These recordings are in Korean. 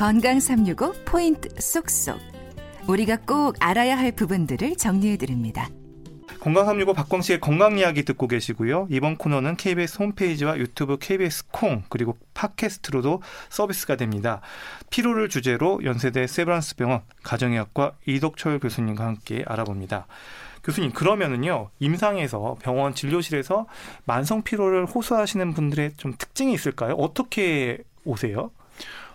건강 365 포인트 쏙쏙. 우리가 꼭 알아야 할 부분들을 정리해 드립니다. 건강 365 박광식의 건강 이야기 듣고 계시고요. 이번 코너는 KBS 홈페이지와 유튜브 KBS 콩 그리고 팟캐스트로도 서비스가 됩니다. 피로를 주제로 연세대 세브란스 병원 가정의학과 이덕철 교수님과 함께 알아봅니다. 교수님 그러면은요 임상에서 병원 진료실에서 만성 피로를 호소하시는 분들의 좀 특징이 있을까요? 어떻게 오세요?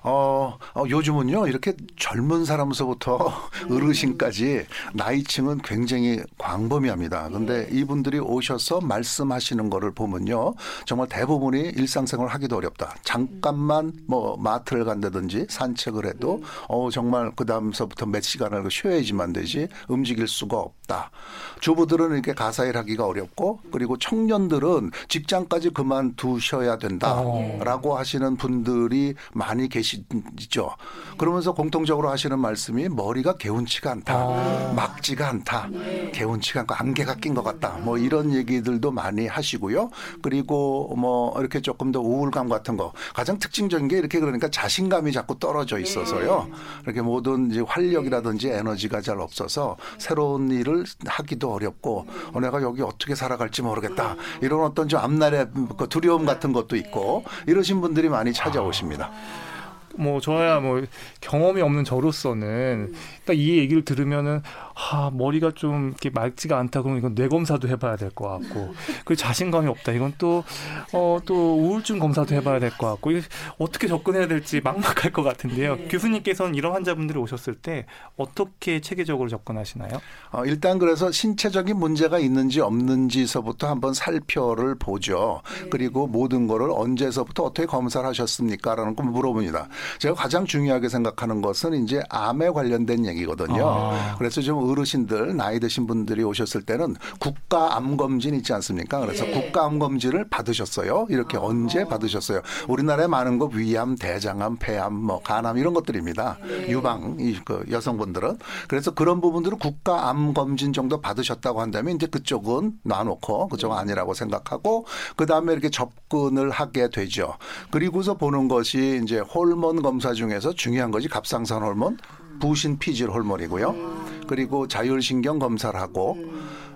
어, 어, 요즘은요, 이렇게 젊은 사람서부터 어르신까지 나이층은 굉장히 광범위합니다. 근데 이분들이 오셔서 말씀하시는 거를 보면요, 정말 대부분이 일상생활 하기도 어렵다. 잠깐만 뭐 마트를 간다든지 산책을 해도 어, 정말 그 다음서부터 몇 시간을 그 쉬어야지만 되지 움직일 수가 없다. 주부들은 이렇게 가사일 하기가 어렵고 그리고 청년들은 직장까지 그만두셔야 된다라고 하시는 분들이 많이 계시 계시죠. 그러면서 공통적으로 하시는 말씀이 머리가 개운치가 않다. 아. 막지가 않다. 네. 개운치가 않고 안개가 낀 것 같다. 뭐 이런 얘기들도 많이 하시고요. 그리고 뭐 이렇게 조금 더 우울감 같은 거 가장 특징적인 게 이렇게 그러니까 자신감이 자꾸 떨어져 있어서요. 네. 이렇게 모든 이제 활력이라든지 에너지가 잘 없어서 새로운 일을 하기도 어렵고 어, 내가 여기 어떻게 살아갈지 모르겠다. 이런 어떤 좀 앞날의 그 두려움 같은 것도 있고 이러신 분들이 많이 찾아오십니다. 뭐 저야 뭐 경험이 없는 저로서는 딱 이 얘기를 들으면은 아 머리가 좀 이렇게 맑지가 않다 그러면 이건 뇌 검사도 해봐야 될 것 같고 그 자신감이 없다 이건 또어또 어, 또 우울증 검사도 해봐야 될 것 같고 어떻게 접근해야 될지 막막할 것 같은데요 네. 교수님께서는 이런 환자분들이 오셨을 때 어떻게 체계적으로 접근하시나요? 어, 일단 그래서 신체적인 문제가 있는지 없는지서부터 한번 살펴를 보죠 네. 그리고 모든 거를 언제서부터 어떻게 검사를 하셨습니까?라는 걸 물어봅니다. 제가 가장 중요하게 생각하는 것은 이제 암에 관련된 얘기거든요. 아. 그래서 좀 어르신들 나이 드신 분들이 오셨을 때는 국가 암 검진 있지 않습니까? 그래서 예. 국가 암 검진을 받으셨어요. 이렇게 아. 언제 받으셨어요? 우리나라에 많은 거 위암, 대장암, 폐암, 뭐 간암 이런 것들입니다. 예. 유방 이그 여성분들은 그래서 그런 부분들은 국가 암 검진 정도 받으셨다고 한다면 이제 그쪽은 놔놓고 그쪽은 아니라고 생각하고 그 다음에 이렇게 접근을 하게 되죠. 그리고서 보는 것이 이제 홀몬 호르몬 검사 중에서 중요한 것이 갑상선 호르몬, 부신 피질 호르몬이고요. 그리고 자율신경 검사를 하고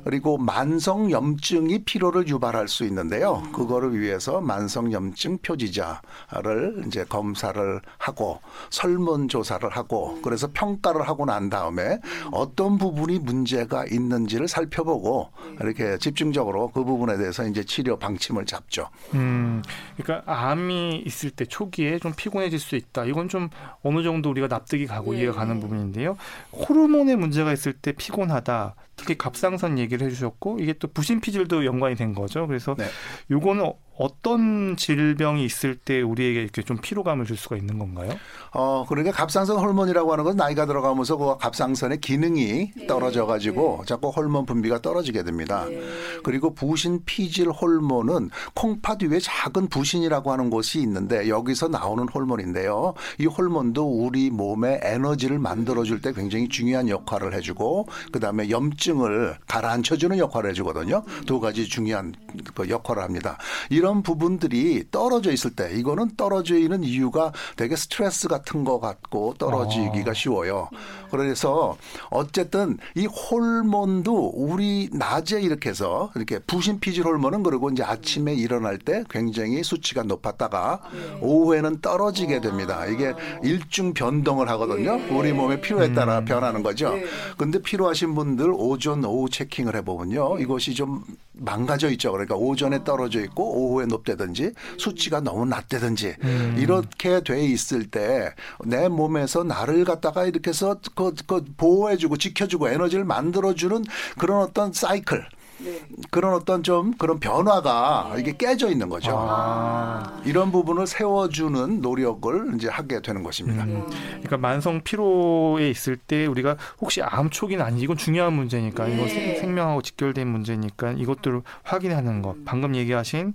그리고 만성 염증이 피로를 유발할 수 있는데요. 그거를 위해서 만성 염증 표지자를 이제 검사를 하고 설문 조사를 하고 그래서 평가를 하고 난 다음에 어떤 부분이 문제가 있는지를 살펴보고 이렇게 집중적으로 그 부분에 대해서 이제 치료 방침을 잡죠. 음, 그러니까 암이 있을 때 초기에 좀 피곤해질 수 있다. 이건 좀 어느 정도 우리가 납득이 가고 네. 이해가 가는 부분인데요. 호르몬의 문제가 있을 때 피곤하다. 특히 갑상선 얘기를 해주셨고 이게 또 부신 피질도 연관이 된 거죠. 그래서 네. 요거는 어떤 질병이 있을 때 우리에게 이렇게 좀 피로감을 줄 수가 있는 건가요? 어, 그러니까 갑상선 호르몬이라고 하는 건 나이가 들어가면서 그 갑상선의 기능이 네. 떨어져 가지고 네. 자꾸 호르몬 분비가 떨어지게 됩니다. 네. 그리고 부신 피질 호르몬은 콩팥 위에 작은 부신이라고 하는 곳이 있는데 여기서 나오는 호르몬인데요. 이 호르몬도 우리 몸에 에너지를 만들어 줄 때 굉장히 중요한 역할을 해 주고 그다음에 염증을 가라앉혀 주는 역할을 해 주거든요. 두 가지 중요한 그 역할을 합니다. 이런 이런 부분들이 떨어져 있을 때 이거는 떨어져 있는 이유가 되게 스트레스 같은 거 같고 떨어지기가 아. 쉬워요. 그래서 어쨌든 이 호르몬도 우리 낮에 이렇게 해서 이렇게 부신 피질 호르몬은 그리고 이제 아침에 일어날 때 굉장히 수치가 높았다가 오후에는 떨어지게 됩니다. 이게 일중 변동을 하거든요. 우리 몸의 피로에 따라 음. 변하는 거죠. 근데 필요하신 분들 오전 오후 체킹을 해보면요. 이것이 좀 망가져 있죠. 그러니까 오전에 떨어져 있고 오후에 높다든지 수치가 너무 낮다든지 음. 이렇게 돼 있을 때 내 몸에서 나를 갖다가 이렇게 해서 그, 그 보호해주고 지켜주고 에너지를 만들어주는 그런 어떤 사이클 네. 그런 어떤 좀 그런 변화가 이게 깨져 있는 거죠. 아. 이런 부분을 세워주는 노력을 이제 하게 되는 것입니다. 음. 그러니까 만성 피로에 있을 때 우리가 혹시 암 초기는 아니 이건 중요한 문제니까 네. 이거 생- 생명하고 직결된 문제니까 이것들을 확인하는 것. 방금 얘기하신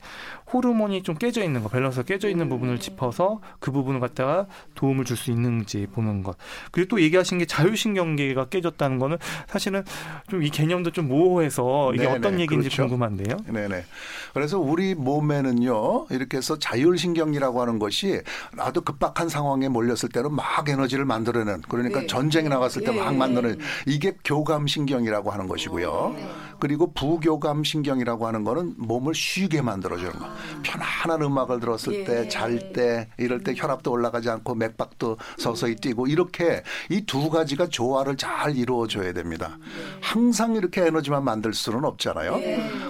호르몬이 좀 깨져 있는 거, 밸런스가 깨져 있는 부분을 짚어서 그 부분을 갖다가 도움을 줄 수 있는지 보는 것. 그리고 또 얘기하신 게 자율신경계가 깨졌다는 거는 사실은 좀 이 개념도 좀 모호해서 이게 어떤 얘기인지 그렇죠. 궁금한데요. 네네. 그래서 우리 몸에는요, 이렇게 해서 자율신경이라고 하는 것이 나도 급박한 상황에 몰렸을 때는 막 에너지를 만들어내는, 그러니까 네. 전쟁에 나갔을 때막 네. 만드는 이게 교감신경이라고 하는 것이고요. 그리고 부교감신경이라고 하는 거는 몸을 쉬게 만들어주는 거. 편안한 음악을 들었을 예. 때, 잘 때, 이럴 때 혈압도 올라가지 않고 맥박도 서서히 뛰고 이렇게 이 두 가지가 조화를 잘 이루어줘야 됩니다. 항상 이렇게 에너지만 만들 수는 없 잖아요.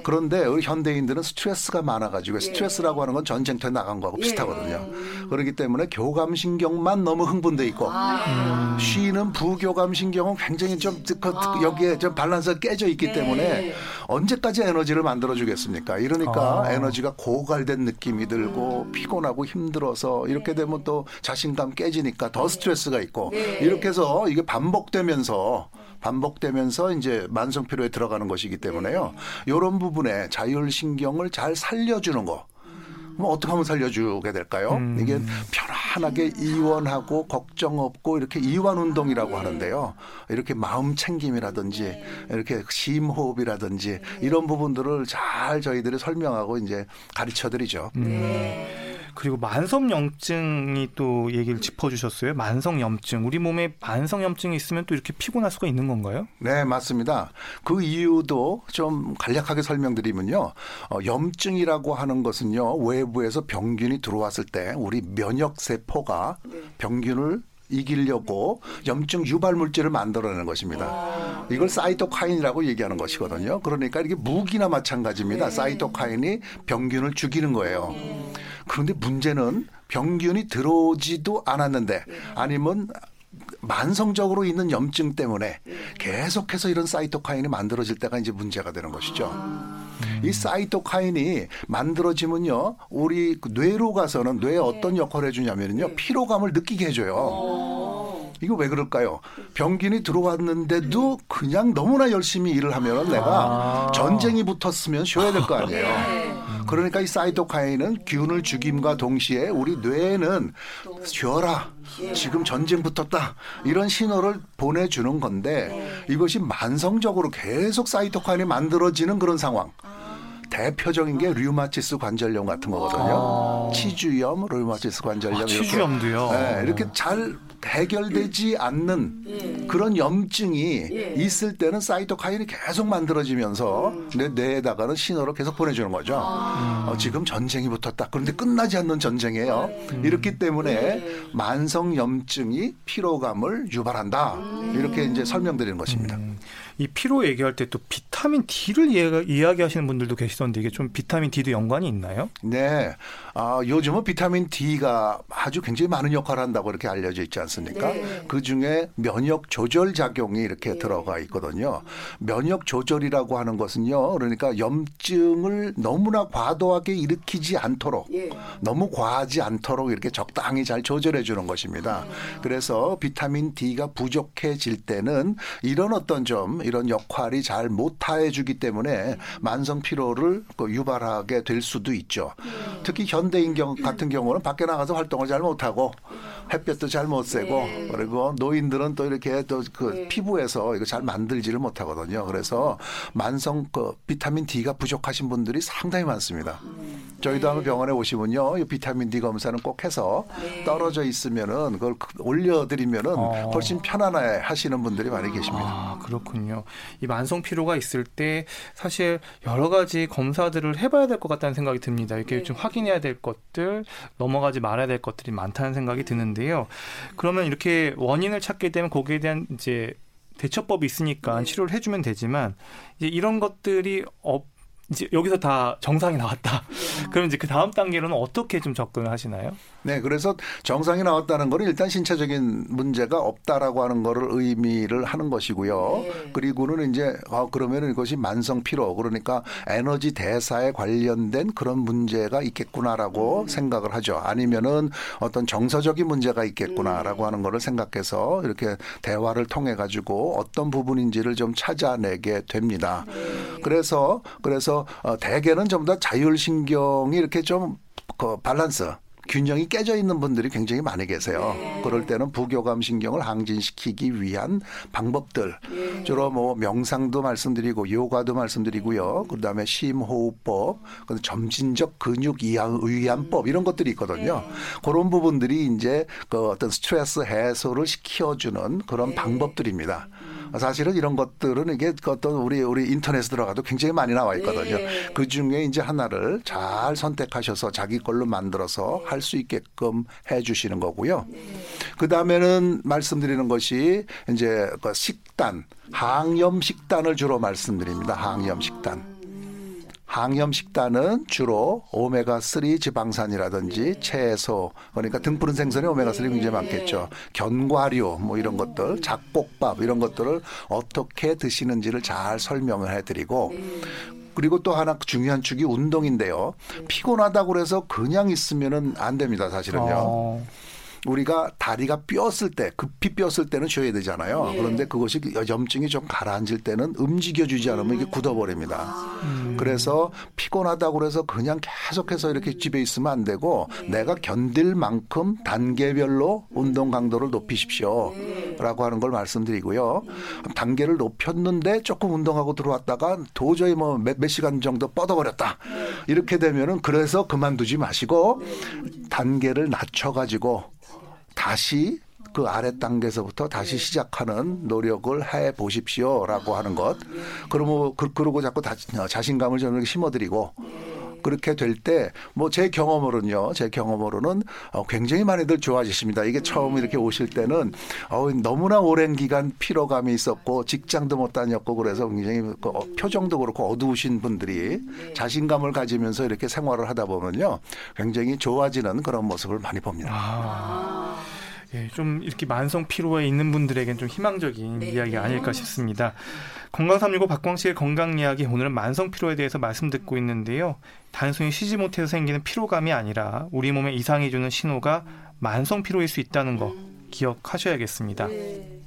그런데 우리 현대인들은 스트레스가 많아가지고 스트레스라고 하는 건 전쟁터에 나간 거하고 비슷하거든요. 그렇기 때문에 교감신경만 너무 흥분돼 있고 쉬는 부교감신경은 굉장히 좀 그, 여기에 좀 밸런스가 깨져 있기 때문에 언제까지 에너지를 만들어 주겠습니까? 이러니까 아. 에너지가 고갈된 느낌이 들고 피곤하고 힘들어서 이렇게 되면 또 자신감 깨지니까 더 스트레스가 있고 네. 이렇게 해서 이게 반복되면서 반복되면서 이제 만성 피로에 들어가는 것이기 때문에요. 이런 부분에 자율 신경을 잘 살려주는 거. 그럼 어떻게 하면 살려주게 될까요? 음. 이게 편안하게 이완하고 걱정 없고 이렇게 이완 운동이라고 하는데요. 이렇게 마음 챙김이라든지 이렇게 심호흡이라든지 이런 부분들을 잘 저희들이 설명하고 이제 가르쳐 드리죠. 그리고 만성염증이 또 얘기를 짚어주셨어요. 만성염증. 우리 몸에 만성염증이 있으면 또 이렇게 피곤할 수가 있는 건가요? 네, 맞습니다. 그 이유도 좀 간략하게 설명드리면요. 어, 염증이라고 하는 것은요, 외부에서 병균이 들어왔을 때 우리 면역세포가 병균을 이기려고 염증 유발 물질을 만들어내는 것입니다. 이걸 사이토카인이라고 얘기하는 것이거든요. 그러니까 이게 무기나 마찬가지입니다. 사이토카인이 병균을 죽이는 거예요. 그런데 문제는 병균이 들어오지도 않았는데 아니면 만성적으로 있는 염증 때문에 계속해서 이런 사이토카인이 만들어질 때가 이제 문제가 되는 것이죠. 이 사이토카인이 만들어지면요, 우리 그 뇌로 가서는 뇌에 어떤 역할을 해주냐면요, 피로감을 느끼게 해줘요. 이거 왜 그럴까요? 병균이 들어왔는데도 그냥 너무나 열심히 일을 하면 내가 아. 전쟁이 붙었으면 쉬어야 될 거 아니에요. 그러니까 이 사이토카인은 균을 죽임과 동시에 우리 뇌에는 쉬어라. 지금 전쟁 붙었다. 이런 신호를 보내주는 건데 이것이 만성적으로 계속 사이토카인이 만들어지는 그런 상황. 대표적인 게 류마티스 관절염 같은 거거든요. 치주염, 류마티스 관절염 아, 이렇게. 치주염도요? 네, 이렇게 잘 해결되지 않는 그런 염증이 예. 있을 때는 사이토카인이 계속 만들어지면서 내 뇌에다가는 신호를 계속 보내주는 거죠. 어, 지금 전쟁이 붙었다. 그런데 끝나지 않는 전쟁이에요. 이렇기 때문에 만성 염증이 피로감을 유발한다. 이렇게 이제 설명드리는 것입니다. 이 피로 얘기할 때 또 비타민 D를 이야기, 이야기 하시는 분들도 계시던데 이게 좀 비타민 D도 연관이 있나요? 네. 아, 요즘은 비타민 D가 아주 굉장히 많은 역할을 한다고 이렇게 알려져 있지 않습니까? 네. 그 중에 면역 조절 작용이 이렇게 들어가 있거든요. 면역 조절이라고 하는 것은요. 그러니까 염증을 너무나 과도하게 일으키지 않도록 예. 너무 과하지 않도록 이렇게 적당히 잘 조절해 주는 것입니다. 그래서 비타민 D가 부족해질 때는 이런 어떤 좀 이런 역할이 잘 못해 주기 때문에 만성 피로를 그 유발하게 될 수도 있죠. 특히 현대인 경 같은 경우는 밖에 나가서 활동을 잘 못하고 햇볕도 잘 못 쐬고 네. 그리고 노인들은 또 이렇게 또그 네. 피부에서 이거 잘 만들지를 못하거든요. 그래서 만성 그 비타민 D가 부족하신 분들이 상당히 많습니다. 저희도 한번 병원에 오시면요, 이 비타민 D 검사는 꼭 해서 네. 떨어져 있으면은 그걸 올려드리면은 어. 훨씬 편안해 하시는 분들이 많이 계십니다. 아, 그렇군요. 이 만성 피로가 있을 때 사실 여러 가지 검사들을 해봐야 될 것 같다는 생각이 듭니다. 이렇게 네. 좀 확인해야 될 것들, 넘어가지 말아야 될 것들이 많다는 생각이 드는데요. 그러면 이렇게 원인을 찾게 되면 거기에 대한 이제 대처법이 있으니까 네. 치료를 해주면 되지만 이제 이런 것들이 없 이제 여기서 다 정상이 나왔다. 그럼 이제 그 다음 단계로는 어떻게 좀 접근을 하시나요? 네, 그래서 정상이 나왔다는 거는 일단 신체적인 문제가 없다라고 하는 거를 의미를 하는 것이고요. 네. 그리고는 이제 아 그러면 이것이 만성 피로 그러니까 에너지 대사에 관련된 그런 문제가 있겠구나라고 음. 생각을 하죠. 아니면은 어떤 정서적인 문제가 있겠구나라고 음. 하는 거를 생각해서 이렇게 대화를 통해 가지고 어떤 부분인지를 좀 찾아내게 됩니다. 네. 그래서 그래서 어, 대개는 좀더 자율신경이 이렇게 좀 그 밸런스 균형이 깨져 있는 분들이 굉장히 많이 계세요. 네. 그럴 때는 부교감 신경을 항진시키기 위한 방법들 네. 주로 뭐 명상도 말씀드리고 요가도 말씀드리고요. 그다음에 심호흡법, 점진적 근육 위안법 이런 것들이 있거든요. 네. 그런 부분들이 이제 그 어떤 스트레스 해소를 시켜주는 그런 네. 방법들입니다. 사실은 이런 것들은 이게 그 어떤 우리 우리 인터넷에 들어가도 굉장히 많이 나와 있거든요. 네. 그 중에 이제 하나를 잘 선택하셔서 자기 걸로 만들어서 할수 있게끔 해 주시는 거고요. 네. 그 다음에는 말씀드리는 것이 이제 그 식단, 항염 식단을 주로 말씀드립니다. 항염 식단. 항염 식단은 주로 오메가 3 지방산이라든지 채소 그러니까 등푸른 생선에 오메가 3 굉장히 많겠죠. 견과류 뭐 이런 것들, 잡곡밥 이런 것들을 어떻게 드시는지를 잘 설명을 해드리고 그리고 또 하나 중요한 축이 운동인데요. 피곤하다고 그래서 그냥 있으면은 안 됩니다, 사실은요. 어. 우리가 다리가 뼈었을 때 급히 뼈었을 때는 쉬어야 되잖아요. 네. 그런데 그것이 염증이 좀 가라앉을 때는 움직여주지 않으면 이게 굳어버립니다. 음. 그래서 피곤하다고 그래서 그냥 계속해서 이렇게 집에 있으면 안 되고 네. 내가 견딜 만큼 단계별로 운동 강도를 높이십시오. 라고 하는 걸 말씀드리고요. 단계를 높였는데 조금 운동하고 들어왔다가 도저히 뭐 몇 몇 시간 정도 뻗어버렸다. 이렇게 되면은 그래서 그만두지 마시고 단계를 낮춰가지고 다시 그 아래 단계에서부터 다시 시작하는 노력을 해 보십시오라고 하는 것. 그러면 그, 그러고 자꾸 다, 자신감을 저는 심어드리고 그렇게 될 때 뭐 제 경험으로는요. 제 경험으로는 어, 굉장히 많이들 좋아지십니다. 이게 처음 이렇게 오실 때는 어, 너무나 오랜 기간 피로감이 있었고 직장도 못 다녔고 그래서 굉장히 그 어, 표정도 그렇고 어두우신 분들이 자신감을 가지면서 이렇게 생활을 하다 보면요. 굉장히 좋아지는 그런 모습을 많이 봅니다. 아. 예, 좀 이렇게 만성 피로에 있는 분들에겐 좀 희망적인 네. 이야기 아닐까 싶습니다. 건강 365 박광식의 건강 이야기 오늘은 만성 피로에 대해서 말씀 듣고 있는데요. 단순히 쉬지 못해서 생기는 피로감이 아니라 우리 몸에 이상이 주는 신호가 만성 피로일 수 있다는 거 기억하셔야겠습니다. 네.